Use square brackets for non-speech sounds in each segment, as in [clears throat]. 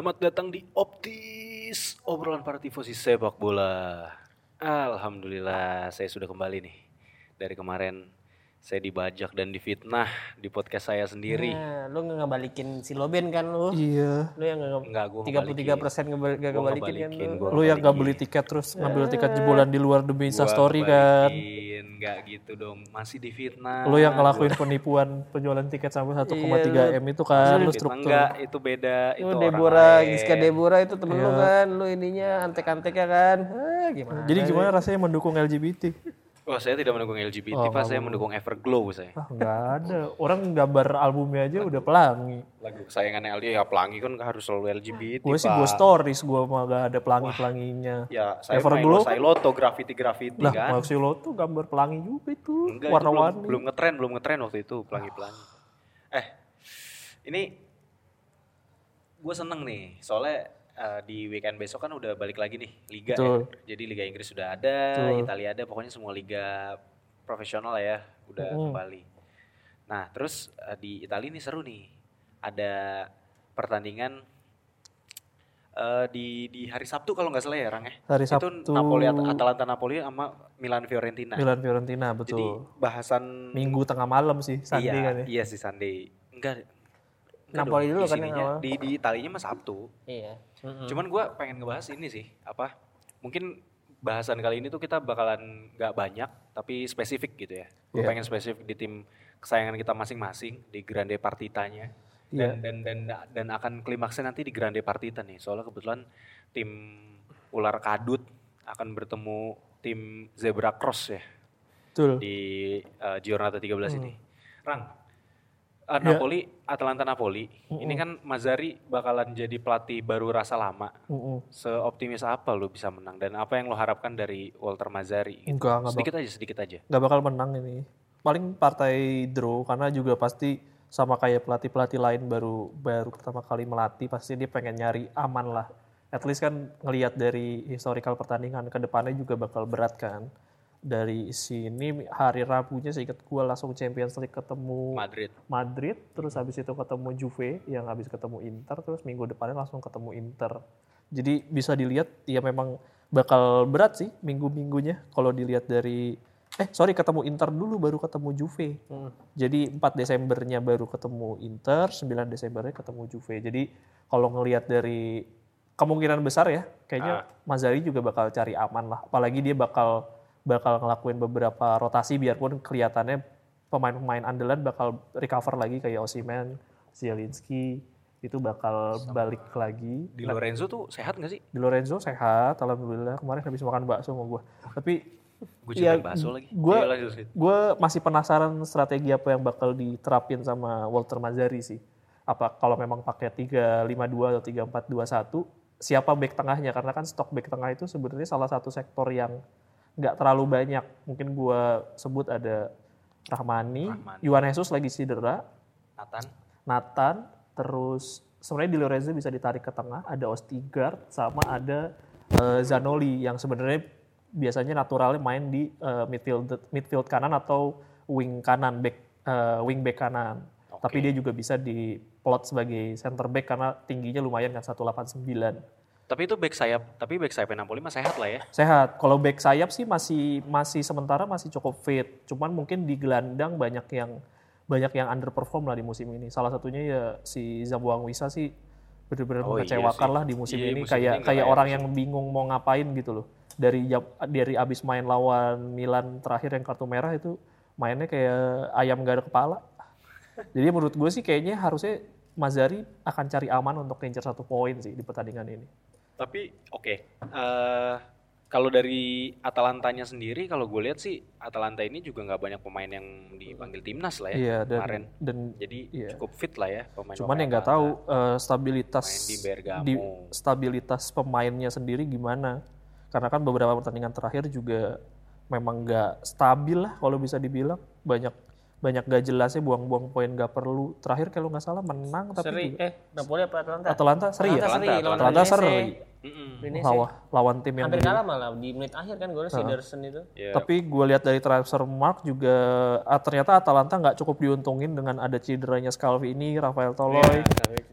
Selamat datang di Optis, obrolan para tifosi sepak bola. Alhamdulillah, saya sudah kembali nih. Dari kemarin saya dibajak dan difitnah di podcast saya sendiri. Nah, lu nggak ngebalikin si Loben kan lu? Iya. Lu yang nggak Enggak, gua tiga puluh tiga persen nggak Gua ngebalikin kan ngebalikin, lu? Lu yang gak ngebalikin. beli tiket terus ngambil tiket jebolan di luar demi Insta story kan. Ngebalikin, Nggak gitu dong, masih difitnah. Lu yang ngelakuin penipuan penjualan tiket sampai 1,3 M itu kan lu struktur. Enggak, itu beda. itu Deborah, lain. Giska Deborah itu temen Iya. lu kan? Lu ininya antek-anteknya kan? Hah, gimana? Jadi gimana rasanya mendukung LGBT? Wah, saya tidak mendukung LGBT, Oh, Pak. Saya mendukung Everglow saya. Ah nggak ada. Orang gambar albumnya aja udah pelangi. Lagu kesayangannya Aldi ya pelangi kan harus selalu LGBT, Gue sih gue stories gue mah gak ada pelangi-pelanginya. Ya, saya Everglow main Loto, graffiti-graffiti Lah kan. maksud lo tuh gambar pelangi juga itu. Enggak, itu belum, Warna-warni. belum ngetren, belum ngetren waktu itu pelangi-pelangi. Eh, ini gue seneng nih, soalnya eh, di weekend besok kan udah balik lagi nih liga Betul. ya. Jadi liga Inggris sudah ada, Betul. Italia ada, pokoknya semua liga profesional lah ya udah Mm-mm. kembali. Nah, terus eh, di Italia ini seru nih, ada pertandingan eh, di di hari Sabtu kalau nggak salah ya, Rang ya. Hari Itu Sabtu. Napoli Atalanta Napoli sama Milan Fiorentina. Milan Fiorentina Jadi betul. bahasan Minggu tengah malam sih, Sunday iya, kan ya. Iya sih Sunday. Enggak. Napoli dulu di kan yang awal. Di di Italinya mah Sabtu. Iya. Mm-mm. Cuman gua pengen ngebahas ini sih, apa? Mungkin bahasan kali ini tuh kita bakalan nggak banyak tapi spesifik gitu ya. Gue Iya. pengen spesifik di tim kesayangan kita masing-masing di Grande Partitanya. Iya. Dan, dan dan dan akan klimaksnya nanti di Grande Partita nih. Soalnya kebetulan tim ular kadut akan bertemu tim Zebra Cross ya Betul. di uh, Giornata 13 ini. Rang, uh. Napoli, Atalanta Napoli, ini kan Mazzari bakalan jadi pelatih baru rasa lama. Mm-mm. Seoptimis apa lu bisa menang dan apa yang lo harapkan dari Walter Mazzari? gitu? Enggak, enggak sedikit aja, sedikit aja. nggak bakal menang ini. Paling partai draw karena juga pasti sama kayak pelatih-pelatih lain baru baru pertama kali melatih pasti dia pengen nyari aman lah. At least kan ngelihat dari historical pertandingan ke depannya juga bakal berat kan. Dari sini hari Rabunya seingat gue langsung Champions League ketemu Madrid. Madrid, terus habis itu ketemu Juve, yang habis ketemu Inter, terus minggu depannya langsung ketemu Inter. Jadi bisa dilihat ya memang bakal berat sih minggu-minggunya kalau dilihat dari eh sorry ketemu Inter dulu baru ketemu Juve. Jadi 4 Desembernya baru ketemu Inter, 9 Desembernya ketemu Juve. Jadi kalau ngelihat dari kemungkinan besar ya, kayaknya Mazzari juga bakal cari aman lah. Apalagi dia bakal bakal ngelakuin beberapa rotasi biarpun kelihatannya pemain-pemain andalan bakal recover lagi kayak Osimhen, Zielinski itu bakal balik lagi. Di Lorenzo tuh sehat gak sih? Di Lorenzo sehat, alhamdulillah. Kemarin habis makan bakso sama gue. Tapi Gue juga bakso lagi. gua- Iya, gue masih penasaran strategi apa yang bakal diterapin sama Walter Mazzari sih. Apa kalau memang pakai 352 atau 3421, siapa back tengahnya? Karena kan stok back tengah itu sebenarnya salah satu sektor yang nggak terlalu banyak. Mungkin gue sebut ada Rahmani, Rahmani. Yuan Jesus lagi cedera, Nathan. Nathan, terus sebenarnya Di Lorenzo bisa ditarik ke tengah, ada Ostigard sama ada eh, Zanoli yang sebenarnya biasanya naturalnya main di eh, midfield midfield kanan atau wing kanan back eh, wing back kanan. Oke. Tapi dia juga bisa di plot sebagai center back karena tingginya lumayan kan 189. Tapi itu back sayap, tapi back sayap Napoli mah sehat lah ya. Sehat. Kalau back sayap sih masih masih sementara masih cukup fit. Cuman mungkin di gelandang banyak yang banyak yang underperform lah di musim ini. Salah satunya ya si Zamboang Wisa sih benar-benar Oh, iya mengecewakan sih. lah di musim Iya, ini musim kayak ini kayak orang yang bingung mau ngapain gitu loh. Dari dari abis main lawan Milan terakhir yang kartu merah itu mainnya kayak ayam gak ada kepala. Jadi menurut gue sih kayaknya harusnya Mazari akan cari aman untuk ngincer satu poin sih di pertandingan ini. Tapi oke, eh, kalau dari Atalantanya sendiri, kalau gue lihat sih Atalanta ini juga nggak banyak pemain yang dipanggil timnas lah ya Iya dan kemarin. dan Jadi iya. cukup fit lah ya pemain. Cuman yang nggak tahu eh, stabilitas di Bergamo. di stabilitas pemainnya sendiri gimana? Karena kan beberapa pertandingan terakhir juga memang nggak stabil lah kalau bisa dibilang banyak banyak gak jelasnya buang-buang poin gak perlu. Terakhir kalau nggak salah menang tapi Seri, juga- eh Napoli apa Atalanta? Atalanta seri ya. Atalanta seri, lawan Atalanta Udinese. seri. Udinese. Lawan, lawan tim yang Hampir kalah malah di menit akhir kan golnya si Ederson itu. Ya, Tapi gue lihat dari transfer mark juga ah, ternyata Atalanta nggak cukup diuntungin dengan ada cederanya Scalvini, Rafael Toloi,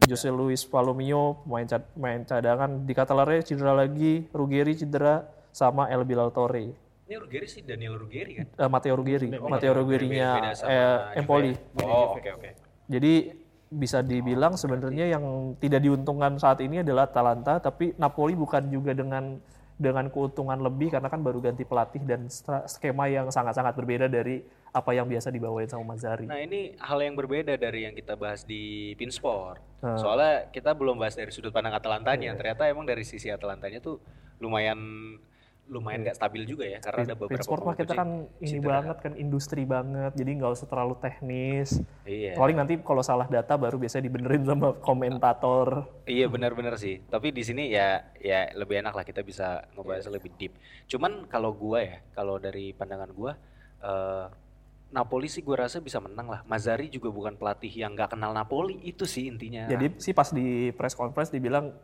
Jose Luis Palomino, main cad- main cadangan di Catalare cedera lagi, Ruggeri cedera sama El Bilal Torre. Ini Ruggeri sih Daniel Ruggeri kan? Eh, Matteo Ruggeri, Matteo Ruggerinya Beda sama eh, Empoli. Oh oke oke. Jadi bisa dibilang sebenarnya yang tidak diuntungkan saat ini adalah Atalanta, tapi Napoli bukan juga dengan dengan keuntungan lebih karena kan baru ganti pelatih dan skema yang sangat-sangat berbeda dari apa yang biasa dibawain sama Mazzari. Nah ini hal yang berbeda dari yang kita bahas di Pinsport. Hmm. Soalnya kita belum bahas dari sudut pandang Atalantanya. Ternyata emang dari sisi Atalantanya tuh lumayan lumayan nggak stabil juga ya karena ada beberapa Sport mah kita kan ini cedera. banget kan industri banget, jadi nggak usah terlalu teknis. Iya. Paling nanti kalau salah data baru biasa dibenerin sama komentator. Iya benar-benar sih. Tapi di sini ya ya lebih enak lah kita bisa ngebahas lebih deep. Cuman kalau gua ya, kalau dari pandangan gua eh Napoli sih gua rasa bisa menang lah. Mazzari juga bukan pelatih yang nggak kenal Napoli itu sih intinya. Jadi sih pas di press conference dibilang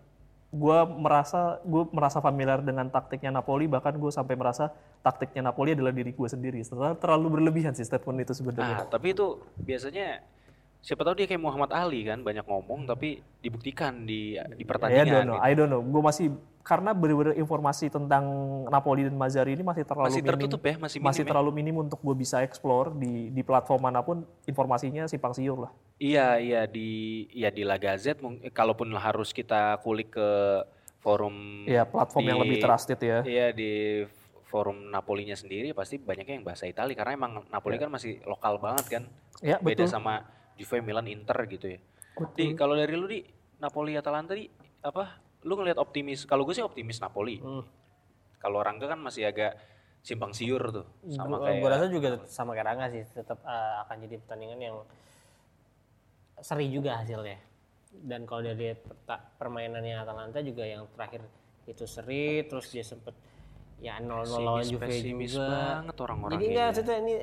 gue merasa gue merasa familiar dengan taktiknya Napoli bahkan gue sampai merasa taktiknya Napoli adalah diri gue sendiri. Setelah terlalu berlebihan sih statement itu sebenarnya. Nah, tapi itu biasanya siapa tahu dia kayak Muhammad Ali kan banyak ngomong tapi dibuktikan di di I pertandingan. don't know, gitu. I don't know. Gue masih karena bener-bener informasi tentang Napoli dan Mazzari ini masih terlalu Masih minim, tertutup ya, masih minim ya. terlalu minim untuk gue bisa explore di di platform mana pun informasinya simpang siur lah. Iya, iya di ya di La Gazette kalaupun harus kita kulik ke forum Ya platform yang di- lebih trusted ya. Iya di forum Napolinya sendiri pasti banyaknya yang bahasa Italia karena emang Napoli kan masih lokal banget kan. Ya Beda betul. sama Juve, Milan, Inter gitu ya. Di kalau dari lu di Napoli Atalanta di apa? Lu ngelihat optimis. Kalau gue sih optimis Napoli. Hmm. Kalau Rangga kan masih agak simpang siur tuh sama Gue kayak rasa juga sama kayak Rangga sih tetap eh, akan jadi pertandingan yang seri juga hasilnya. Dan kalau dari permainannya Atalanta juga yang terakhir itu seri, terus dia sempet ya 0-0 lawan Juve juga. banget orang-orang Jadi enggak maksudnya ini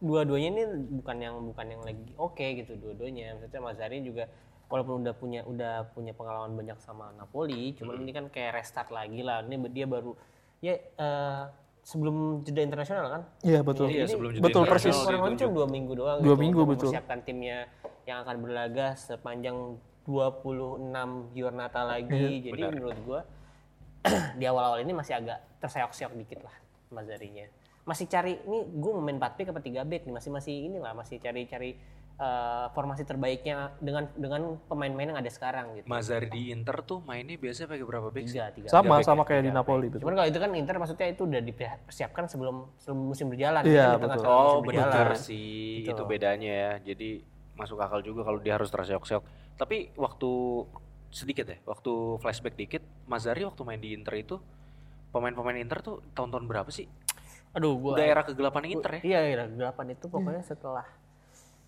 dua-duanya ini bukan yang bukan yang lagi oke gitu dua-duanya. Maksudnya Mazzari juga walaupun udah punya udah punya pengalaman banyak sama Napoli, cuman ini kan kayak restart lagi lah. Ini dia baru ya eh, sebelum jeda internasional kan? Iya betul. Iya, sebelum jeda betul persis. Kurang lebih cuma dua minggu doang. Dua gitu minggu, untuk betul. Mempersiapkan timnya yang akan berlaga sepanjang 26 giornata lagi. Iya, Jadi menurut gua [clears throat] di awal-awal ini masih agak terseok-seok dikit lah Mazarinya. Masih cari ini gue mau main 4 back apa 3 back nih masih masih inilah masih cari-cari eh, formasi terbaiknya dengan dengan pemain-pemain yang ada sekarang gitu. Mazzari di Inter tuh mainnya biasanya pakai berapa back? Tiga, tiga. Sama sama kayak di Napoli betul. Cuman kalau itu kan Inter maksudnya itu udah dipersiapkan sebelum sebelum musim berjalan. Iya, kan betul. Oh benar sih itu bedanya ya. Jadi masuk akal juga kalau dia harus terseok-seok. Tapi waktu sedikit ya, waktu flashback dikit, Mazzari waktu main di Inter itu pemain-pemain Inter tuh tahun-tahun berapa sih? Aduh, gua Udah era kegelapan Inter ya. Iya, iya, delapan itu pokoknya setelah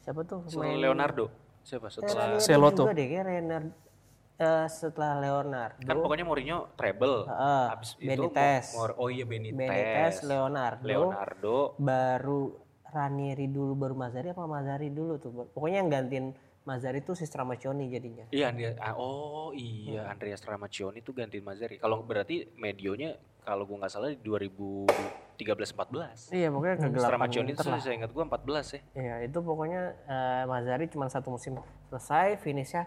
siapa tuh Setelah Leonardo. Siapa? Setelah Seloto. juga deh, kayak Leonardo. Eh, setelah Leonardo, kan pokoknya Mourinho treble. Heeh, Habis itu Benitez. Mor- oh iya Benitez. Benitez, Leonardo, Leonardo. baru Ranieri dulu, baru Mazzari apa Mazzari dulu tuh. Pokoknya yang gantiin Mazzari tuh si Stramaccioni jadinya. Iya, Andrea, ah, oh iya Andreas Ramaccioni itu gantiin Mazzari. Kalau berarti medionya kalau gua nggak salah di 2013-14. Iya, pokoknya kegelapan Stramaccioni itu Inter lah. saya ingat gua 14 ya. Iya, itu pokoknya eh, Mazzari cuma satu musim selesai, finishnya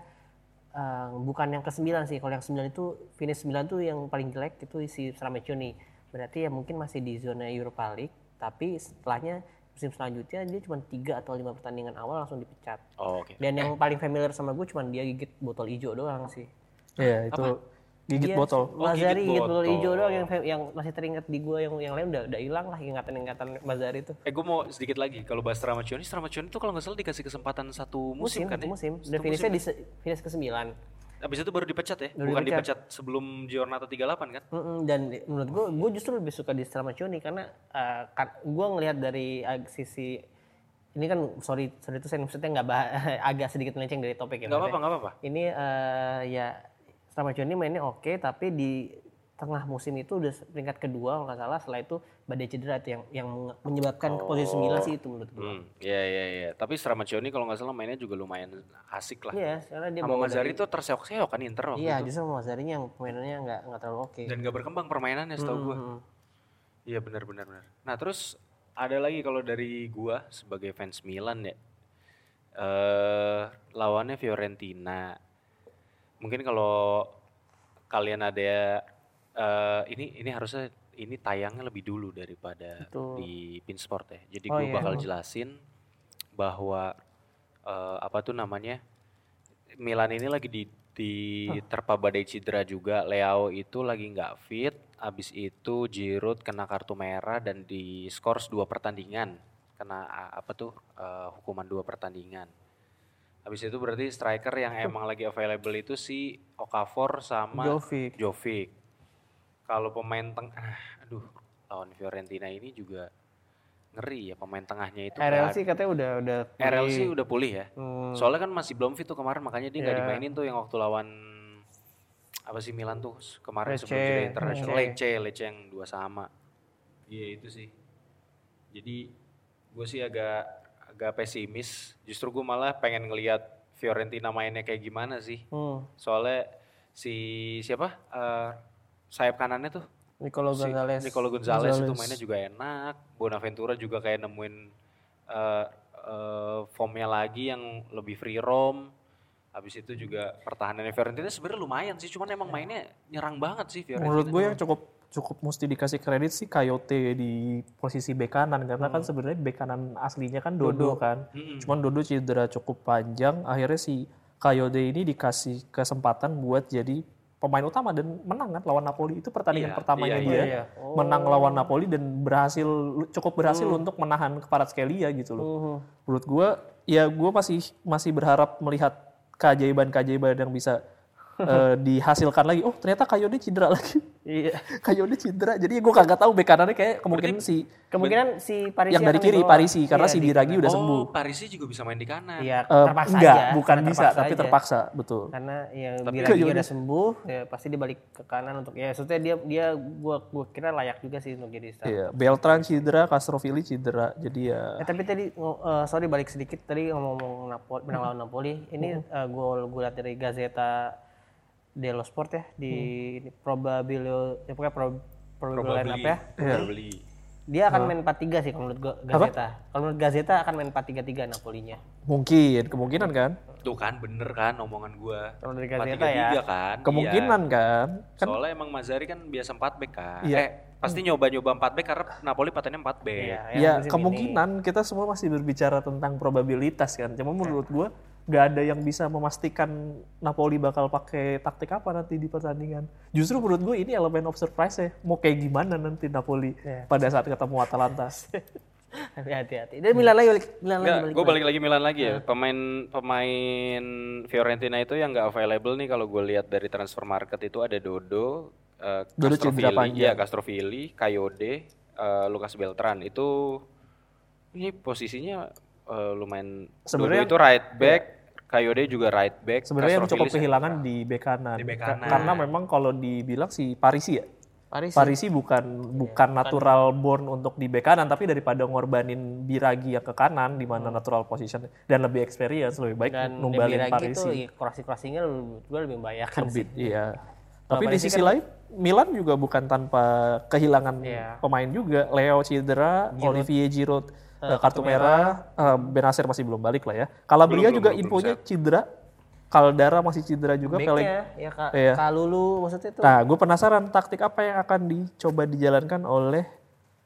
eh, bukan yang ke-9 sih. Kalau yang 9 itu finish 9 tuh yang paling jelek itu si Stramaccioni. Berarti ya mungkin masih di zona Europa League, tapi setelahnya musim selanjutnya dia cuma 3 atau 5 pertandingan awal langsung dipecat. Oh, oke. Dan yang paling familiar sama gue cuma dia gigit botol hijau doang sih. Iya, itu gigit Dia- botol. Oh, Lazari gigit gigit botol botol. hijau doang yang yang masih teringat di gue yang yang lain udah udah hilang lah ingatan-ingatan Lazari itu. Eh gue mau sedikit lagi kalau bahas Stramaccioni, Stramaccioni itu kalau nggak salah dikasih kesempatan satu musim, Musim, kan satu ya? musim. Satu Dan finishnya di se- finish ke-9. Abis itu baru dipecat ya? Baru Bukan dipecat. dipecat sebelum Giornata 38 kan? Mm-mm, dan menurut gue, gue justru lebih suka di Stramaccioni karena uh, kan, gue ngelihat dari ag- sisi ini kan sorry sorry itu saya maksudnya nggak bah- [laughs] agak sedikit melenceng dari topik ya. Nggak maksudnya. apa-apa. Ini eh, ya Stramaccioni mainnya oke tapi di tengah musim itu udah peringkat kedua kalau nggak salah setelah itu badai cedera itu yang yang menyebabkan posisi 9 sih itu menurut gue. Hmm, iya iya iya. Tapi Stramaccioni kalau nggak salah mainnya juga lumayan asik lah. Iya, karena dia Sama bawa Mazzari tuh terseok-seok kan Inter waktu Iya, itu. justru sama Mazzarinya yang permainannya nggak nggak terlalu oke. Dan gak berkembang permainannya setahu gue. Mm-mm. Iya benar benar benar. Nah terus ada lagi kalau dari gua sebagai fans Milan ya. Eh lawannya Fiorentina. Mungkin kalau kalian ada eh ini ini harusnya ini tayangnya lebih dulu daripada Betul. di Pinsport ya. Jadi Oh, gue iya. bakal jelasin bahwa eh, apa tuh namanya Milan ini lagi di di terpa badai cedera juga. Leo itu lagi nggak fit. Abis itu Giroud kena kartu merah dan di skors dua pertandingan. Kena apa tuh eh, hukuman dua pertandingan. Habis itu berarti striker yang emang lagi available itu si Okafor sama Jovic. Jovic. Kalau pemain tengah, aduh, lawan Fiorentina ini juga ngeri ya pemain tengahnya itu. nggak RL ada. sih katanya udah udah pulih. sih udah pulih ya. Hmm. Soalnya kan masih belum fit tuh kemarin makanya dia nggak Iya. dimainin tuh yang waktu lawan apa sih Milan tuh kemarin Lecce, sebelum jadi internasional. Lecce, Lecce yang dua sama. Iya itu sih. Jadi gue sih agak agak pesimis. Justru gue malah pengen ngelihat Fiorentina mainnya kayak gimana sih. Hmm. Soalnya si siapa eh, sayap kanannya tuh Nicolo si Gonzalez. Nicolo Gonzalez, itu Gonzalez. mainnya juga enak. Bonaventura juga kayak nemuin eh eh, formnya lagi yang lebih free roam. Habis itu juga pertahanannya Fiorentina sebenarnya lumayan sih, cuman emang mainnya nyerang banget sih Fiorentina. Menurut gue yang cukup cukup mesti dikasih kredit sih Coyote di posisi bek kanan karena kan sebenarnya bek kanan aslinya kan Dodo, kan. Mm-mm. Cuman Dodo cedera cukup panjang, akhirnya si Coyote ini dikasih kesempatan buat jadi pemain utama dan menang kan lawan Napoli itu pertandingan Iya, pertamanya iya, dia iya, iya. Oh. menang lawan Napoli dan berhasil cukup berhasil untuk menahan Kvaratskhelia gitu loh. Mhm. Menurut gue ya gue masih masih berharap melihat keajaiban-keajaiban yang bisa [laughs] eh, dihasilkan lagi. Oh ternyata Kayode cedera lagi. Iya. [laughs] Kayode cedera. Jadi gue kagak tahu bek kanannya kayak kemungkinan si Kemungkinan si Parisi yang dari kiri. Parisi karena Iya, si di- Biragi udah oh, sembuh. Parisi juga bisa main di kanan. Iya, Eh, terpaksa enggak, aja. bukan karena bisa, tapi aja. terpaksa, betul. Karena ya Tapi Biragi udah sembuh, ya pasti dia balik ke kanan untuk ya maksudnya dia dia gua gua kira layak juga sih untuk jadi star. Iya, Beltran cedera, Castrovilli cedera. Jadi ya Eh, tapi tadi eh, sorry balik sedikit tadi ngomong-ngomong Napoli, menang lawan Napoli. Ini eh, gol gue lihat dari Gazeta dello Sport ya di ini, probabilio ya pokoknya prob, probable line up ya. Probably. Dia akan main 4-3 sih kalau menurut gua Gazeta. Kalau menurut Gazeta akan main 4-3-3 Napolinya. mungkin, kemungkinan kan? Tuh kan bener kan omongan gua. Kalau dari 4-3-3 Gazeta ya. kan. Kemungkinan kan? Iya. Soalnya emang Mazari kan biasa 4 back kan. Iya. Eh, pasti nyoba-nyoba 4 back karena Napoli patennya 4 back. Iya, Ya kemungkinan kita semua masih berbicara tentang probabilitas kan. Cuma menurut gua nggak ada yang bisa memastikan Napoli bakal pakai taktik apa nanti di pertandingan. Justru menurut gue ini elemen of surprise ya. Mau kayak gimana nanti Napoli Iya. pada saat ketemu Atalanta. [laughs] Hati-hati. Dan Milan lagi balik Milan lagi Enggak, balik. gue balik lagi Milan lagi ya. Pemain pemain Fiorentina itu yang nggak available nih kalau gue lihat dari transfer market itu ada Dodo, eh, Dodo Castrovilli, ya Castrovilli, Kayode, eh, Lucas Beltran itu ini posisinya eh, lumayan. Sebenarnya- itu right back, Kayode juga right back. Sebenarnya yang cukup kehilangan di bek kanan. Di bek Ka- kanan. Karena memang kalau dibilang si Parisi ya. Paris. Parisi bukan bukan natural born untuk di bek kanan tapi daripada ngorbanin Biragi yang ke kanan di mana natural position dan lebih experience lebih baik dan numbalin Dembele itu Parisi. ya, kurasi-kurasinya gue lebih membahayakan Lebih, sih. iya. Tapi di Parisi sisi lain Milan juga bukan tanpa kehilangan Iya. pemain juga. Leo cedera, Olivier Giroud eh, kartu merah, eh, Benacer masih belum balik lah ya. Calabria Belum, juga belum, belum infonya sehat. cedera. Caldara masih cedera juga. Pelleg- Backnya ya Kak Iya. Kalulu maksudnya tuh. Nah, gue penasaran taktik apa yang akan dicoba dijalankan oleh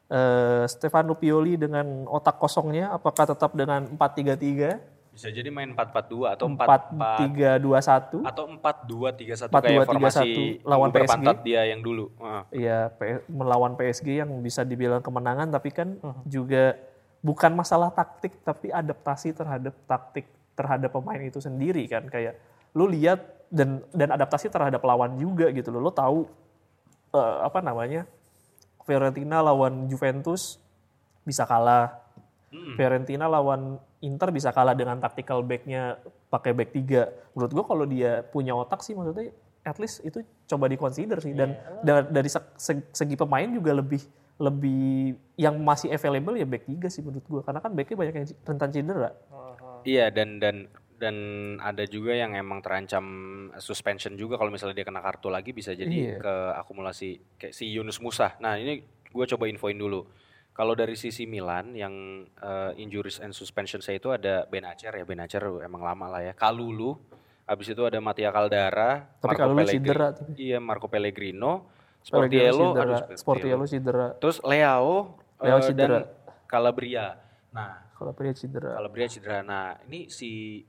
eh, Stefano Pioli dengan otak kosongnya. Apakah tetap dengan 4-3-3, Bisa jadi main 4-4-2 atau 4 4-3-2-1? atau 4-2-3-1 4-2-3-1 kayak formasi lawan PSG. Dia yang dulu. Heeh. Iya, P- melawan PSG yang bisa dibilang kemenangan, tapi kan Hmm. juga bukan masalah taktik, tapi adaptasi terhadap taktik terhadap pemain itu sendiri kan. Kayak lu lihat dan dan adaptasi terhadap lawan juga gitu loh. Lo tahu eh, apa namanya Fiorentina lawan Juventus bisa kalah. Fiorentina lawan Inter bisa kalah dengan tactical back-nya pakai back 3. Menurut gua kalau dia punya otak sih maksudnya at least itu coba dikonsider sih dan da- dari se- se- segi pemain juga lebih lebih yang masih available ya back 3 sih menurut gua karena kan backnya banyak yang rentan cedera. Iya dan dan dan ada juga yang emang terancam suspension juga kalau misalnya dia kena kartu lagi bisa jadi Iya. ke akumulasi kayak si Yunus Musa. Nah ini gue coba infoin dulu. Kalau dari sisi Milan yang eh, injuries and suspension saya itu ada Benacer ya Benacer emang lama lah ya. Kalulu, habis itu ada Mattia Caldara, Tapi Marco Kalulu cedera. Iya Marco Pellegrino, Pellegrino Sportiello, cedera, Sportiello cedera, Terus Leao, Leo eh, cedera. dan Calabria. Nah kalau dia cedera. Calabria cedera. Nah, ini si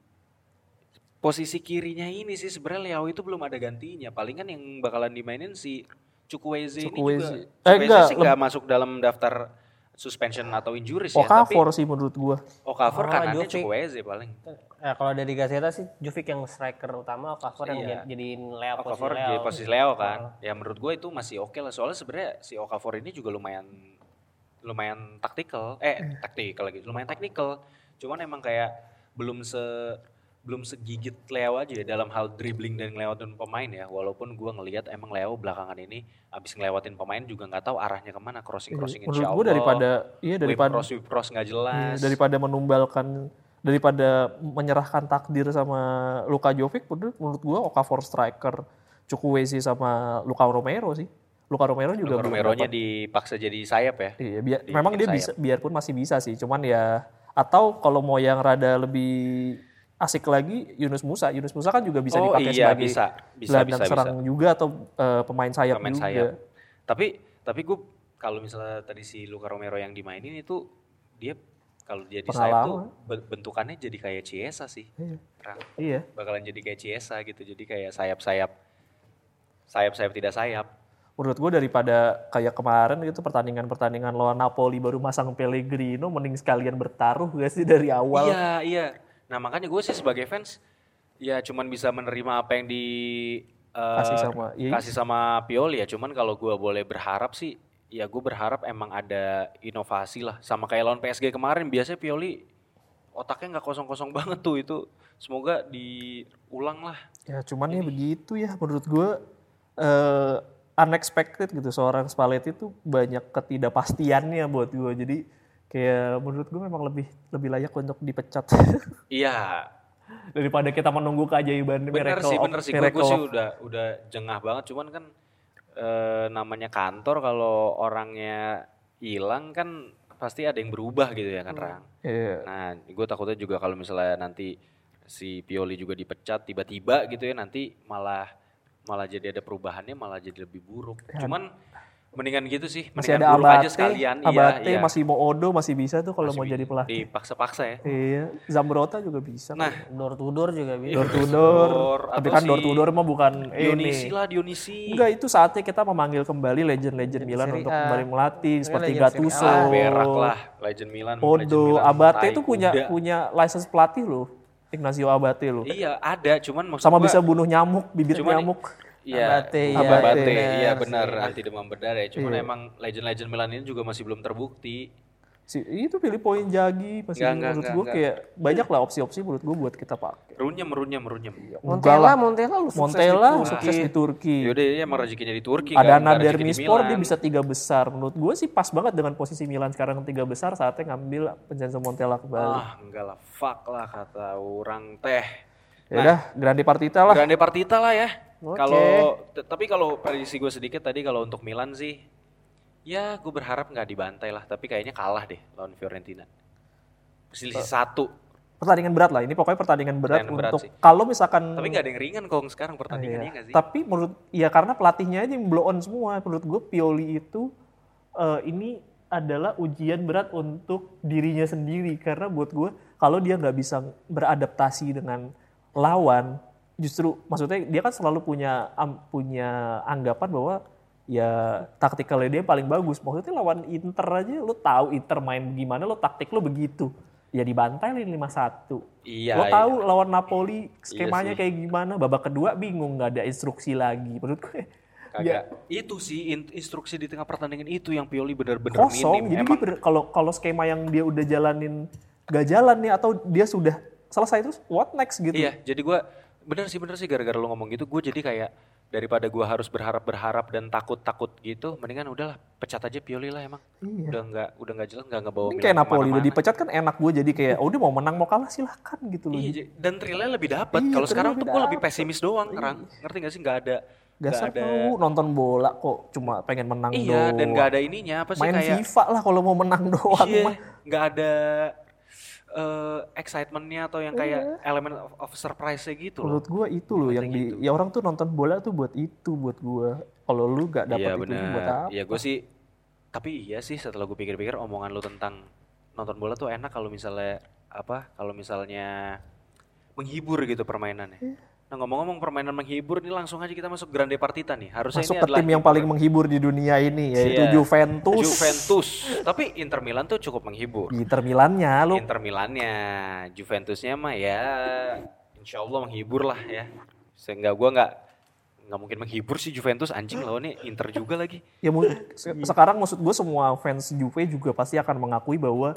posisi kirinya ini sih sebenarnya Leao itu belum ada gantinya. Palingan yang bakalan dimainin si Chukwueze ini Chukwueze. juga. Eh, Chukwueze enggak, sih nggak masuk dalam daftar suspension atau injuries ya, tapi Okafor sih menurut gua. Okafor Oh, kanannya Jovic. Chukwueze paling. Nah, kalau dari Gazeta sih Jovic yang striker utama, Okafor yang Iya. jad- jadiin Leo posisi Okafor Leo. jadi posisi Leo kan. Ya menurut gue itu masih oke lah. Soalnya sebenarnya si Okafor ini juga lumayan lumayan taktikal. Eh, taktikal lagi. Lumayan teknikal. Cuman emang kayak belum se belum segigit Leo aja ya dalam hal dribbling dan ngelewatin pemain ya. Walaupun gue ngelihat emang Leo belakangan ini abis ngelewatin pemain juga nggak tahu arahnya ke mana crossing crossing Menurut insya Allah. daripada iya daripada cross cross nggak jelas. Iya, daripada menumbalkan daripada menyerahkan takdir sama Luka Jovic menurut, gua Okafor striker Chukwueze sama Luka Romero sih Luka Romero juga Luka Romero-nya dipaksa jadi sayap ya. iya biar, memang dia sayap. bisa biarpun masih bisa sih cuman ya atau kalau mau yang rada lebih asik lagi Yunus Musa Yunus Musa kan juga bisa Oh, dipakai iya, sebagai bisa. Bisa, gelandang bisa, serang juga atau eh, pemain sayap pemain juga sayap. Tapi tapi gue kalau misalnya tadi si Luka Romero yang dimainin itu dia kalau dia di sayap tuh bentukannya jadi kayak Ciesa sih. Iya. Terang. iya Bakalan jadi kayak Ciesa gitu. Jadi kayak sayap-sayap sayap-sayap tidak sayap. menurut gue daripada kayak kemarin gitu pertandingan-pertandingan lawan Napoli baru masang Pellegrino mending sekalian bertaruh gak sih dari awal Iya, iya. Nah, makanya gue sih sebagai fans ya cuman bisa menerima apa yang di eh, Kasih sama- iya. kasih sama Pioli ya. Cuman kalau gue boleh berharap sih ya gue berharap emang ada inovasi lah. Sama kayak lawan PSG kemarin biasanya Pioli otaknya nggak kosong-kosong banget tuh itu. Semoga diulang lah. Ya cuman ya begitu ya. Menurut gue eh, unexpected gitu. Seorang Spalletti itu banyak ketidakpastiannya buat gue. Jadi kayak menurut gue memang lebih lebih layak untuk dipecat. [laughs] Iya. Daripada kita menunggu keajaiban bener miracle sih bener sih. Gue sih udah udah jengah banget. Cuman kan eh, namanya kantor kalau orangnya hilang kan pasti ada yang berubah gitu ya kan Rang? Iya. Nah, gue takutnya juga kalau misalnya nanti si Pioli juga dipecat tiba-tiba gitu ya nanti malah malah jadi ada perubahannya malah jadi lebih buruk. Cuman mendingan gitu sih, masih mendingan ada Abate aja sekalian. Abate iya, iya. masih mau Odo masih bisa tuh kalau mau jadi pelatih Dipaksa-paksa ya. iya Zambrota juga bisa Nah, Door to door juga bisa. door to door Door, tapi kan door si to door mah bukan Dionisi ini lah Dionisi. Enggak itu saatnya kita memanggil kembali legend-legend Milan untuk A. kembali melatih seperti legend Gattuso, Ah, berak lah, legend Milan. legend Odo, Milan, Abate itu punya kuda. punya license pelatih loh. Ignacio Abate loh. Iya, ada, cuman maksud Sama gua- bisa bunuh nyamuk, bibit Cuman- nyamuk. Iya, Abate, iya, iya, Abate, benar iya benar anti demam berdarah ya. Cuman Iya. emang legend-legend Milan ini juga masih belum terbukti. Si, itu Filippo Inzaghi masih Enggak, menurut enggak, gue enggak. kayak banyak lah opsi-opsi menurut gue buat kita pakai. Runyem, runyem, runyem. Enggak Montella. Montella lu sukses Montella di Turki. sukses di Turki. Yaudah dia emang rezekinya di Turki Ada kan, Nader rezeki di Mispor dia bisa tiga besar. Menurut gue sih pas banget dengan posisi Milan sekarang tiga besar saatnya ngambil Vincenzo Montella kembali. Ah, enggak lah, fuck lah kata orang teh. ya udah, Grande Partita lah. Grande partita lah ya. Kalau tapi kalau prediksi gue sedikit tadi kalau untuk Milan sih ya gue berharap nggak dibantai lah, tapi kayaknya kalah deh lawan Fiorentina. Selisih satu. pertandingan berat lah. Ini pokoknya pertandingan berat Pertandingan untuk kalau misalkan Tapi nggak ada yang ringan kok sekarang pertandingannya Iya. nggak sih? Tapi menurut ya karena pelatihnya aja yang blow on semua. Menurut gue Pioli itu eh, ini adalah ujian berat untuk dirinya sendiri karena buat gue kalau dia nggak bisa beradaptasi dengan lawan justru maksudnya dia kan selalu punya am- punya anggapan bahwa ya taktikalnya dia paling bagus maksudnya lawan Inter aja lu tahu Inter main gimana lo taktik lo begitu ya dibantai 5-1 Iya, lo iya. tahu lawan Napoli skemanya sih. kayak gimana babak kedua bingung nggak ada instruksi lagi menurut gue ya Kagak. Itu sih in- instruksi di tengah pertandingan itu yang Pioli bener-bener kosong minim. jadi Emang bener- kalau kalau skema yang dia udah jalanin gak jalan nih atau dia sudah selesai terus what next gitu Iya, jadi gua bener sih bener sih gara-gara lu ngomong gitu, gue jadi kayak daripada gua harus berharap-berharap dan takut-takut gitu, mendingan udahlah pecat aja Pioli lah emang. Iya. Udah nggak udah nggak jelas nggak ngebawa Ini kayak Napoli udah dipecat kan enak gue jadi kayak oh dia mau menang mau kalah silahkan gitu loh Iya, dan thrillnya lebih dapat. Iya, Kalau sekarang tuh gue lebih pesimis doang, Rang. Ngerti gak sih? Nggak ada Gak nggak ada nonton bola kok cuma pengen menang Iya, doang dan nggak ada ininya apa sih main kayak FIFA lah kalau mau menang doang Iya, mah nggak ada eh, excitementnya atau yang kayak elemen of, of surprise-nya gitu loh. menurut gue itu loh yang di ya orang tuh nonton bola tuh buat itu buat gue kalau lu gak dapet Iya itu benar. buat apa Iya gue sih, tapi iya sih setelah gue pikir-pikir omongan lu tentang nonton bola tuh enak kalau misalnya apa? Kalau misalnya menghibur gitu permainannya. Iya. Nah ngomong-ngomong permainan menghibur nih langsung aja kita masuk Grande Partita nih. Harusnya masuk ini ke adalah tim yang paling menghibur di dunia ini yaitu Iya. Juventus Juventus. Tapi Inter Milan tuh cukup menghibur. Inter Milannya lu Inter Milannya, Juventusnya mah ya insya Allah menghibur lah ya. Sehingga gua nggak nggak mungkin menghibur sih Juventus anjing lawannya Inter juga lagi. ya mu- se- sekarang maksud gue semua fans Juve juga pasti akan mengakui bahwa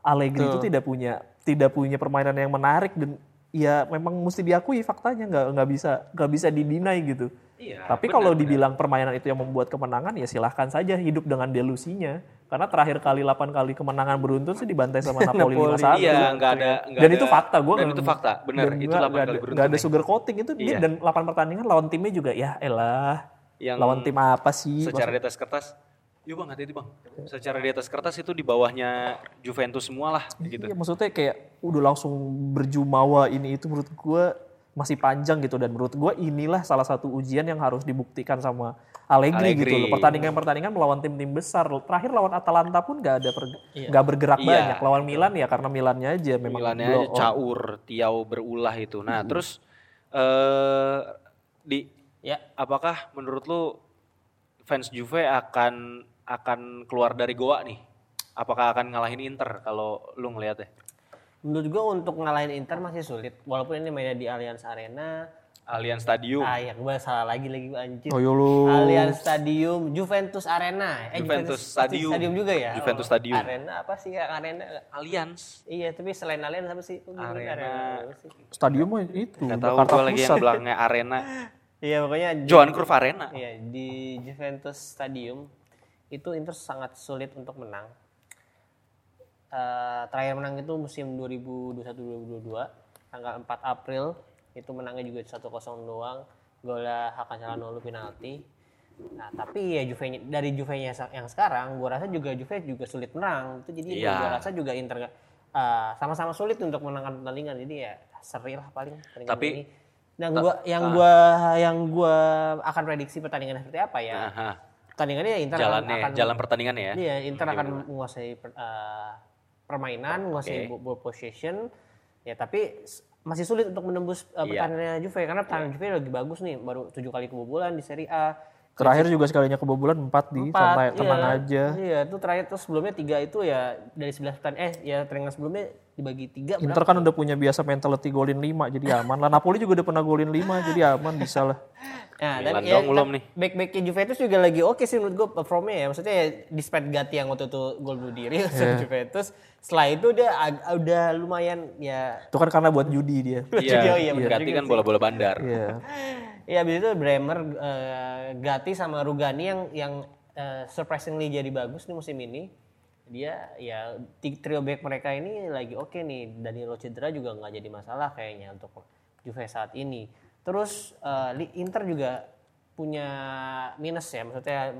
Allegri itu tidak punya tidak punya permainan yang menarik dan ya memang mesti diakui faktanya nggak nggak bisa nggak bisa didinai gitu. Iya. Tapi kalau dibilang permainan itu yang membuat kemenangan ya silahkan saja hidup dengan delusinya. Karena terakhir kali 8 kali kemenangan beruntun sih dibantai sama [laughs] Napoli 5-1. Iya, ada Dan ada- itu fakta gue Dan itu fakta, benar. Itu 8 kali beruntun. Gak ada ya. sugar coating itu dia Iya. dan 8 pertandingan lawan timnya juga ya elah. Yang lawan tim apa sih? secara di atas kertas Yuk bang, hati-hati bang. Secara di atas kertas itu di bawahnya Juventus semua lah gitu. Iya, maksudnya kayak udah langsung berjumawa ini itu menurut gue masih panjang gitu dan menurut gue inilah salah satu ujian yang harus dibuktikan sama Allegri, Allegri. gitu loh. Pertandingan-pertandingan melawan tim-tim besar. Terakhir lawan Atalanta pun gak ada per- nggak bergerak Iya. banyak. Lawan Milan ya karena Milannya aja memang Milannya aja caur, tiau berulah itu. Nah terus eh di Ya, apakah menurut lu fans Juve akan akan keluar dari Goa nih? Apakah akan ngalahin Inter kalau lu ngelihatnya? menurut gua untuk ngalahin Inter masih sulit. Walaupun ini mainnya di Allianz Arena. Allianz Stadium. Ah ya, gua salah lagi lagi gua anjir. Oh, lu. Allianz Stadium, Juventus Arena. Eh, Juventus pasti Stadium. Stadium juga ya? Juventus Oh, Stadium. Arena apa sih ya? Arena. Allianz. Iya, tapi selain Allianz apa sih? Arena. sih? Stadium mah itu Gak tahu Jakarta gue lagi yang belakangnya Arena. Iya, pokoknya Johan Cruyff Arena. Iya, di Juventus Stadium itu Inter sangat sulit untuk menang. Eh, terakhir menang itu musim 2021-2022 tanggal 4 April itu menangnya juga 1-0 doang. Golnya Hakan Calhanoglu penalti. Nah, tapi ya Juve dari Juve yang sekarang gua rasa juga Juve juga sulit menang. Itu jadi Iya. gua rasa juga Inter eh, sama-sama sulit untuk menangkan pertandingan. Jadi ya seri lah paling pertandingan Tapi- ini. Yang gua yang gua yang gua akan prediksi pertandingan seperti apa ya? Aha. Pertandingannya ya Inter akan- Jalannya, akan jalan pertandingannya ya. Iya, Inter akan menguasai per- eh, permainan, menguasai Oke. ball- possession. Ya, tapi masih sulit untuk menembus uh, pertahanannya Juve karena pertahanan Juve lagi bagus nih, baru tujuh kali kebobolan di Serie A. Terakhir juga sekalinya kebobolan 4 di Empat, santai iya. tenang aja. Iya, itu terakhir terus sebelumnya tiga itu ya dari 11 pertandingan eh ya pertandingan sebelumnya dibagi tiga berapa? Inter kan udah punya biasa mentality golin 5 jadi aman lah. Napoli juga udah pernah golin 5 jadi aman bisa lah. Nah, Milan doang belum nih. Back-backnya Juventus juga lagi oke sih menurut gue performnya ya. Maksudnya ya, despite Gatti yang waktu itu gol bunuh diri [laughs] Iya. sama Juventus, setelah itu dia ag- udah lumayan ya Itu kan karena buat judi dia. Iya, iya, bener Ganti juga kan sih. bola-bola bandar. Iya. [laughs] Iya, abis itu Bremer, eh, Gatti sama Rugani yang yang eh, surprisingly jadi bagus nih musim ini. Dia ya trio back mereka ini lagi oke nih. Danilo cedera juga nggak jadi masalah kayaknya untuk Juve saat ini. Terus Li- Inter juga punya minus ya, maksudnya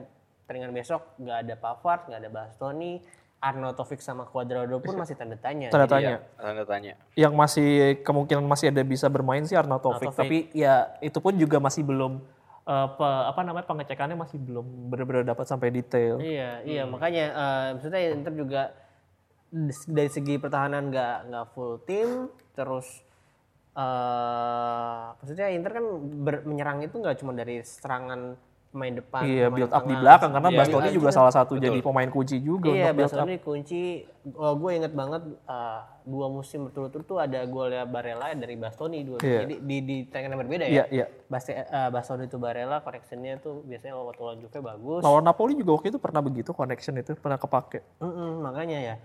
pertandingan besok nggak ada Pavard, nggak ada Bastoni, Arnautovic sama Cuadrado pun masih tanda tanya. Tanda tanya. Iya, tanda tanya. Yang masih kemungkinan masih ada bisa bermain sih Arnautovic, Arnautovic. tapi ya itu pun juga masih belum pe- apa namanya pengecekannya masih belum benar-benar dapat sampai detail. Iya, iya makanya eh, maksudnya Inter juga dari segi pertahanan nggak nggak full tim, terus eh maksudnya Inter kan ber- menyerang itu nggak cuma dari serangan pemain depan, Iya, pemain build up di belakang karena Iya, Bastoni iya, juga iya. salah satu jadi pemain kunci juga Iya, untuk build up. Bastoni kunci. Oh, gue inget banget eh, dua musim berturut-turut tuh ada golnya Barella dari Bastoni dua. Iya. Jadi di di tangan yang berbeda Iya, ya. iya. Basti, eh, Bastoni itu Barella, connectionnya tuh biasanya waktu lawan Juve bagus. Lawan Napoli juga waktu itu pernah begitu connection itu pernah kepake. Mm-mm, makanya ya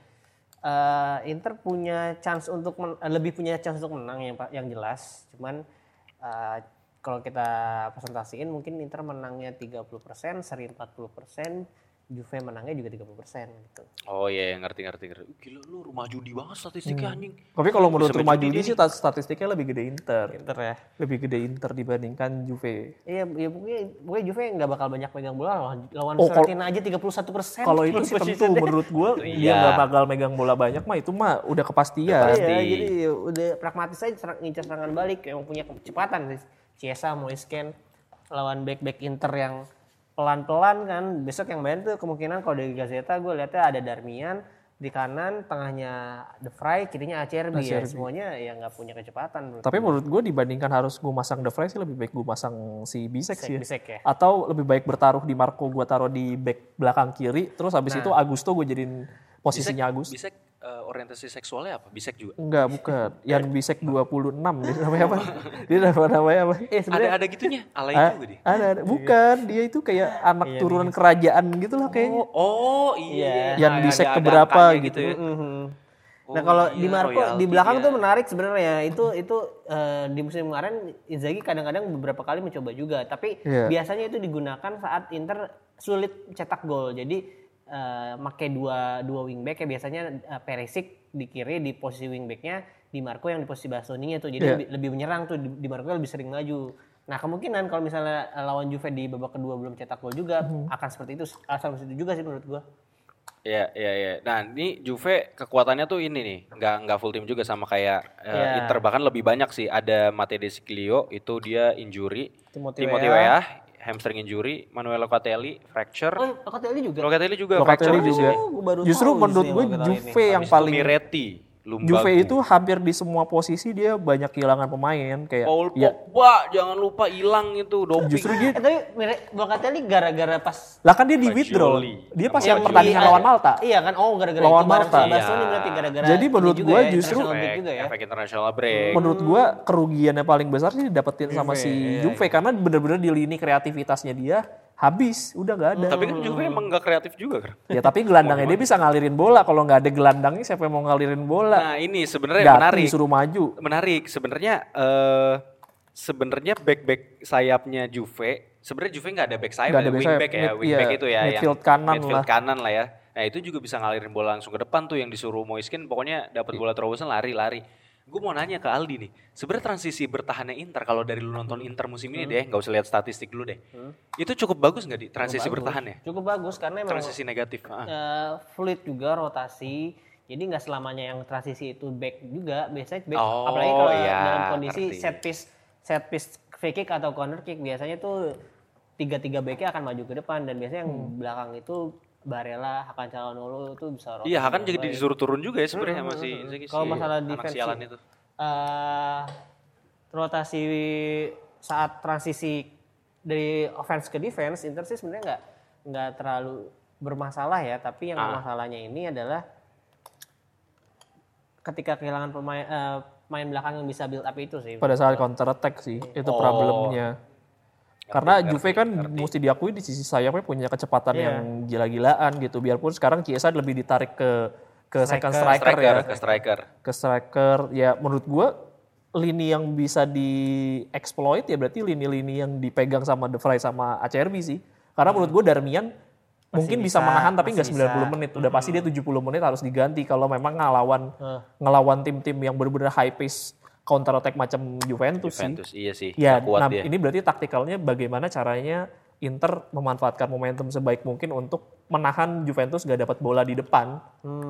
eh, Inter punya chance untuk men- lebih punya chance untuk menang yang yang jelas cuman eh, kalau kita presentasiin mungkin Inter menangnya 30% seri 40% Juve menangnya juga 30% gitu Oh iya, ngerti ngerti ngerti. Gila lu rumah judi banget statistiknya anjing. Tapi kalau menurut Bisa rumah judi judi sih tat- statistiknya lebih gede Inter. Inter ya Lebih gede Inter dibandingkan Juve. iya ya, pokoknya, pokoknya Juve nggak bakal banyak pegang bola lawan, lawan Oh, Fiorentina aja 31% Kalau itu sih [laughs] tentu menurut gue dia Iya. nggak bakal megang bola banyak mah itu mah udah kepastian. pasti. Iya, jadi ya udah pragmatis aja serang, ngincar serangan balik yang punya kecepatan sih. Ciesa, Moisken lawan back-back Inter yang pelan-pelan kan. Besok yang main tuh kemungkinan kalau dari Gazeta gue lihatnya ada Darmian di kanan, tengahnya De Vrij, kirinya Acerbi ya. Semuanya ya nggak punya kecepatan. menurut Tapi menurut gue dibandingkan harus gue masang The Vrij sih lebih baik gue masang si Bisek sih. ya. Bisek ya. Atau lebih baik bertaruh di Marco gue taruh di back belakang kiri, terus habis Nah. itu Agusto gue jadiin posisinya Agus. Bisek eh, orientasi seksualnya apa? Bisek juga. Enggak, bukan. [laughs] Yang Bisek 26 dia namanya apa? [laughs] Dia nama namanya apa? Eh Ada sebenarnya ada gitunya. Alay Ah, juga dia. ada, ada. Bukan, dia itu kayak anak turunan kerajaan gitu lah kayaknya. Oh, oh iya. Yang Ada- bisek ada keberapa angkanya gitu. ya. Mhm. Oh, nah kalau iya, di Marco di belakang ya. tuh menarik sebenarnya itu itu eh, di musim kemarin Inzaghi kadang-kadang beberapa kali mencoba juga tapi Iya. biasanya itu digunakan saat Inter sulit cetak gol jadi eh make dua dua wingback ya biasanya eh, Perisic di kiri di posisi wingbacknya di Marco yang di posisi Bastoninya tuh jadi Iya. lebih, lebih menyerang tuh di, di Marco lebih sering maju nah kemungkinan kalau misalnya eh, lawan Juve di babak kedua belum cetak gol juga Hmm. akan seperti itu akan seperti itu juga sih menurut gua Iya, iya, iya. Nah, ini Juve kekuatannya tuh ini nih, nggak nggak full tim juga sama kayak eh, Iya. Inter bahkan lebih banyak sih. Ada Mate De Sciglio itu dia injury, Timothy Weah. Hamstring injury, Manuel Locatelli fracture, oh Locatelli juga Locatelli juga Locatelli fracture di juga. sini. Oh, Justru menurut gue. Juve yang paling Miretti, Lumbago. Juve itu hampir di semua posisi dia banyak kehilangan pemain kayak Paul ya Pogba, jangan lupa hilang itu doping. justru dia Eh tapi Locatelli gara-gara pas lah kan dia di withdraw. Dia pas yang pertandingan di- lawan Malta. Iya kan, oh gara-gara Lawan itu Malta. Bastoni Iya. berarti gara-gara Jadi menurut gua ya, justru- efek, juga ya. efek international break. Menurut gua kerugiannya paling besar sih didapetin sama si Juve karena bener-bener di lini kreativitasnya dia habis, udah nggak ada. Tapi kan Juve emang nggak kreatif juga kan. Ya tapi gelandangnya dia bisa ngalirin bola. Kalau nggak ada gelandangnya siapa yang mau ngalirin bola? Nah ini sebenarnya menarik. disuruh maju. Menarik sebenarnya. eh sebenarnya back back sayapnya Juve. Sebenarnya Juve nggak ada back sayap, Nggak ada ya, back wingback sayap. ya, Mid- wingback iya, itu ya, midfield kanan midfield lah. kanan lah ya. Nah itu juga bisa ngalirin bola langsung ke depan tuh yang disuruh Moiskin. Pokoknya dapat bola terobosan lari-lari. Gue mau nanya ke Aldi nih, sebenarnya transisi bertahannya Inter kalau dari lu nonton Inter musim ini Hmm. deh, nggak usah lihat statistik dulu deh. Itu cukup bagus nggak di transisi bertahannya? Cukup bagus karena emang Transisi negatif. eh, fluid juga rotasi. Jadi nggak selamanya yang transisi itu back juga, biasanya back Oh, apalagi kalau iya, dalam kondisi ngerti. set piece set piece free kick atau corner kick biasanya tuh tiga-tiga backnya akan maju ke depan dan biasanya yang Hmm. belakang itu Barella, Hakan Calhanoglu itu bisa rotasi. Iya, Hakan jadi baik. disuruh turun juga ya sebenarnya sama si Inzaghi, Kalau si masalah defense sialan itu. eh, rotasi saat transisi dari offense ke defense Inter sih sebenarnya nggak nggak terlalu bermasalah ya tapi yang Ah. masalahnya ini adalah ketika kehilangan pemain eh, main belakang yang bisa build up itu sih Pada saat counter attack sih itu Oh. problemnya. Karena Juve kan mesti diakui di sisi sayapnya punya kecepatan Iya. yang gila-gilaan gitu. Biarpun sekarang Chiesa lebih ditarik ke ke second striker, Striker, ya. ke striker. Ke striker ya menurut gua lini yang bisa dieksploit ya berarti lini-lini yang dipegang sama De Vrij sama Acerbi sih. Karena menurut gua Darmian mungkin bisa, bisa, menahan tapi nggak masih 90 bisa. menit. Udah pasti dia 70 menit harus diganti kalau memang ngelawan Eh. ngelawan tim-tim yang benar-benar high pace counter attack macam Juventus, sih. Juventus, iya sih. Ya, kuat nah dia. ini berarti taktikalnya bagaimana caranya Inter memanfaatkan momentum sebaik mungkin untuk menahan Juventus gak dapat bola di depan.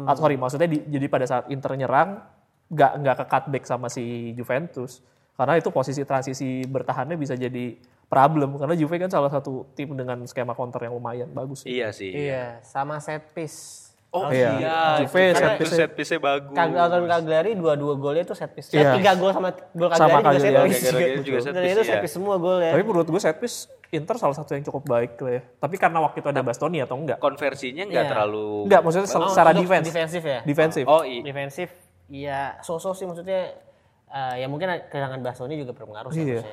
Atau sorry, maksudnya di- jadi pada saat Inter nyerang nggak nggak ke cutback sama si Juventus. Karena itu posisi transisi bertahannya bisa jadi problem karena Juve kan salah satu tim dengan skema counter yang lumayan bagus. Iya sih. Iya, sama set piece. Oh Iya. iya, Juve itu set kan piece-nya- set piece-nya bagus. Kaglaton Cagliari dua-dua golnya itu set piece. Iya. Eh, tiga gol sama gol Sama Cagliari juga set piece. Cagliari juga set piece, itu iya. set piece semua gol ya. Tapi menurut gue set piece Inter salah satu yang cukup baik lah ya. Tapi karena waktu itu ada Bastoni atau enggak? Konversinya nggak Iya. terlalu. Enggak, maksudnya Oh, secara defense. Defensif ya. Defensif. Oh iya. Defensif, iya so-so sih maksudnya. eh, ya mungkin kehilangan Bastoni juga berpengaruh sih Iya.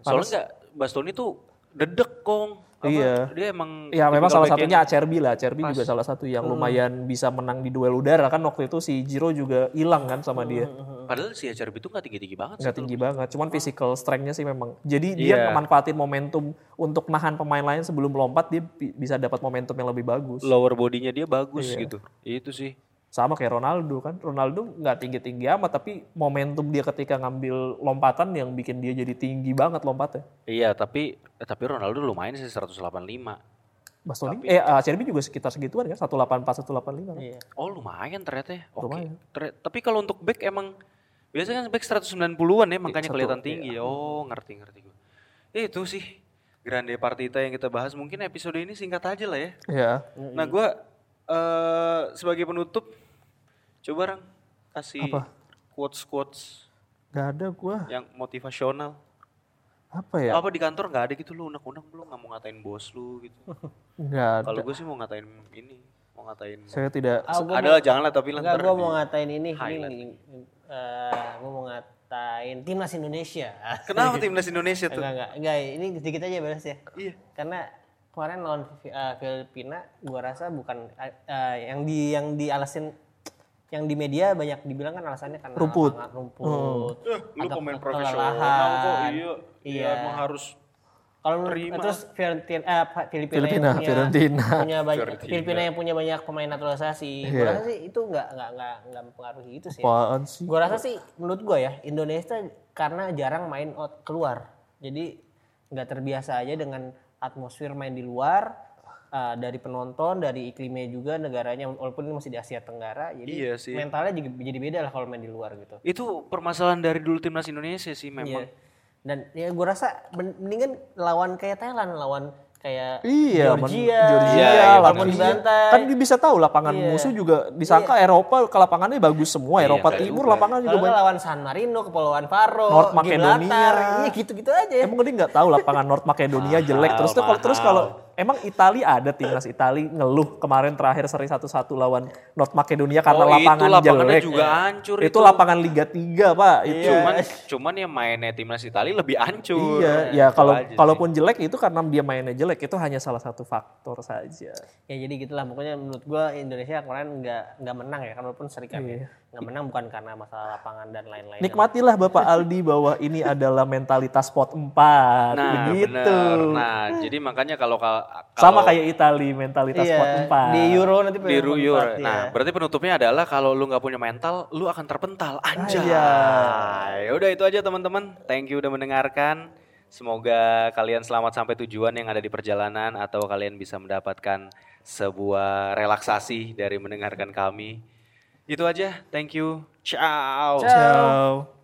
Soalnya nggak Bastoni tuh dedek kong. Apa, Iya. Dia emang. Ya memang salah satunya Acerbi lah. Acerbi juga salah satu yang lumayan bisa menang di duel udara kan waktu itu si Jiro juga hilang kan sama dia. Padahal si Acerbi itu nggak tinggi tinggi banget. Nggak sih. tinggi banget, cuman physical strength-nya sih memang. Jadi Iya. dia manfaatin momentum untuk nahan pemain lain sebelum lompat dia bi- bisa dapat momentum yang lebih bagus. Lower bodinya dia bagus Iya. gitu. Itu sih. Sama kayak Ronaldo kan. Ronaldo nggak tinggi-tinggi amat tapi momentum dia ketika ngambil lompatan yang bikin dia jadi tinggi banget lompatnya. Iya tapi eh, tapi Ronaldo lumayan sih 185. Bastoni, eh Acerbi juga sekitar segituan kan, 184 185 kan. Iya. Oh lumayan ternyata ya. Oke. Lumayan. Ter- tapi kalau untuk back emang biasanya kan back 190-an ya makanya satu, kelihatan iya. tinggi. Oh ngerti ngerti gue. Itu sih Grande Partita yang kita bahas mungkin episode ini singkat aja lah ya. Ya. Nah gue eh sebagai penutup coba Rang kasih Apa? quotes quotes Gak ada gua. yang motivasional. Apa ya? Apa di kantor nggak ada gitu lu unek-unek lu nggak mau ngatain bos lu gitu. [laughs] Nggak ada. Kalau gue sih mau ngatain ini, mau ngatain. Saya tidak Ah, ada lah jangan lah tapi lah Enggak, gue mau ngatain ini, highlight. ini eh gue mau ngatain timnas Indonesia. Kenapa [laughs] timnas Indonesia tuh? enggak, enggak, enggak, ini sedikit aja beres ya. Iya. Karena kemarin lawan eh, Filipina, gua rasa bukan eh, yang di yang dialasin yang di media banyak dibilang kan alasannya karena Rumput. lapangan rumput. Eh, lu pemain profesional kok iya. Iya. emang harus Kalau terus Fiorentina, eh, Filipina, Filipina, yang punya, Fiorentina. punya banyak Fiorentina. Filipina yang punya banyak pemain naturalisasi. Gua Iya. rasa sih itu nggak nggak nggak nggak mempengaruhi itu sih. apaan sih? Gue rasa sih menurut gue ya Indonesia karena jarang main out keluar, jadi nggak terbiasa aja dengan atmosfer main di luar uh, dari penonton, dari iklimnya juga negaranya walaupun ini masih di Asia Tenggara, jadi Iya sih. mentalnya juga jadi beda lah kalau main di luar gitu. itu permasalahan dari dulu timnas Indonesia sih memang. Iya. Dan ya gue rasa mendingan lawan kayak Thailand, lawan kayak Iya, Georgia, Georgia, Iya, iya, walaupun benar. dibantai. Kan dia bisa tahu lapangan Iya. musuh juga disangka Eropa ke lapangannya bagus semua. Iya, Eropa Timur juga. lapangan juga banyak. lawan San Marino, Kepulauan Faro, North Macedonia. Gibraltar, iya gitu-gitu aja. Emang dia nggak tahu lapangan North Makedonia jelek. Terus tuh kalau terus kalau emang Italia ada timnas Italia ngeluh kemarin terakhir seri 1-1 lawan North Makedonia karena Oh, itu lapangan lapangannya jelek. juga hancur itu, itu. lapangan Liga 3, Pak. Itu Cuman cuman yang mainnya timnas Italia lebih hancur. Iya, ya kalau sih. kalaupun jelek itu karena dia mainnya jelek itu hanya salah satu faktor saja. Ya jadi gitulah pokoknya menurut gua Indonesia kemarin nggak nggak menang ya kan walaupun seri kan ya. Nggak menang bukan karena masalah lapangan dan lain-lain. Nikmatilah Bapak Aldi bahwa ini adalah mentalitas pot 4. Nah, begitu. bener. Nah, jadi makanya kalau kal- Sama kalau kayak Italia mentalitas Iya, pot 4. di Euro nanti di pengen Euro. empat, Nah, ya. berarti penutupnya adalah kalau lu nggak punya mental, lu akan terpental. Anjay. Anjay. Ya udah itu aja teman-teman. Thank you udah mendengarkan. Semoga kalian selamat sampai tujuan yang ada di perjalanan atau kalian bisa mendapatkan sebuah relaksasi dari mendengarkan kami. Itu aja. Thank you. Ciao. Ciao.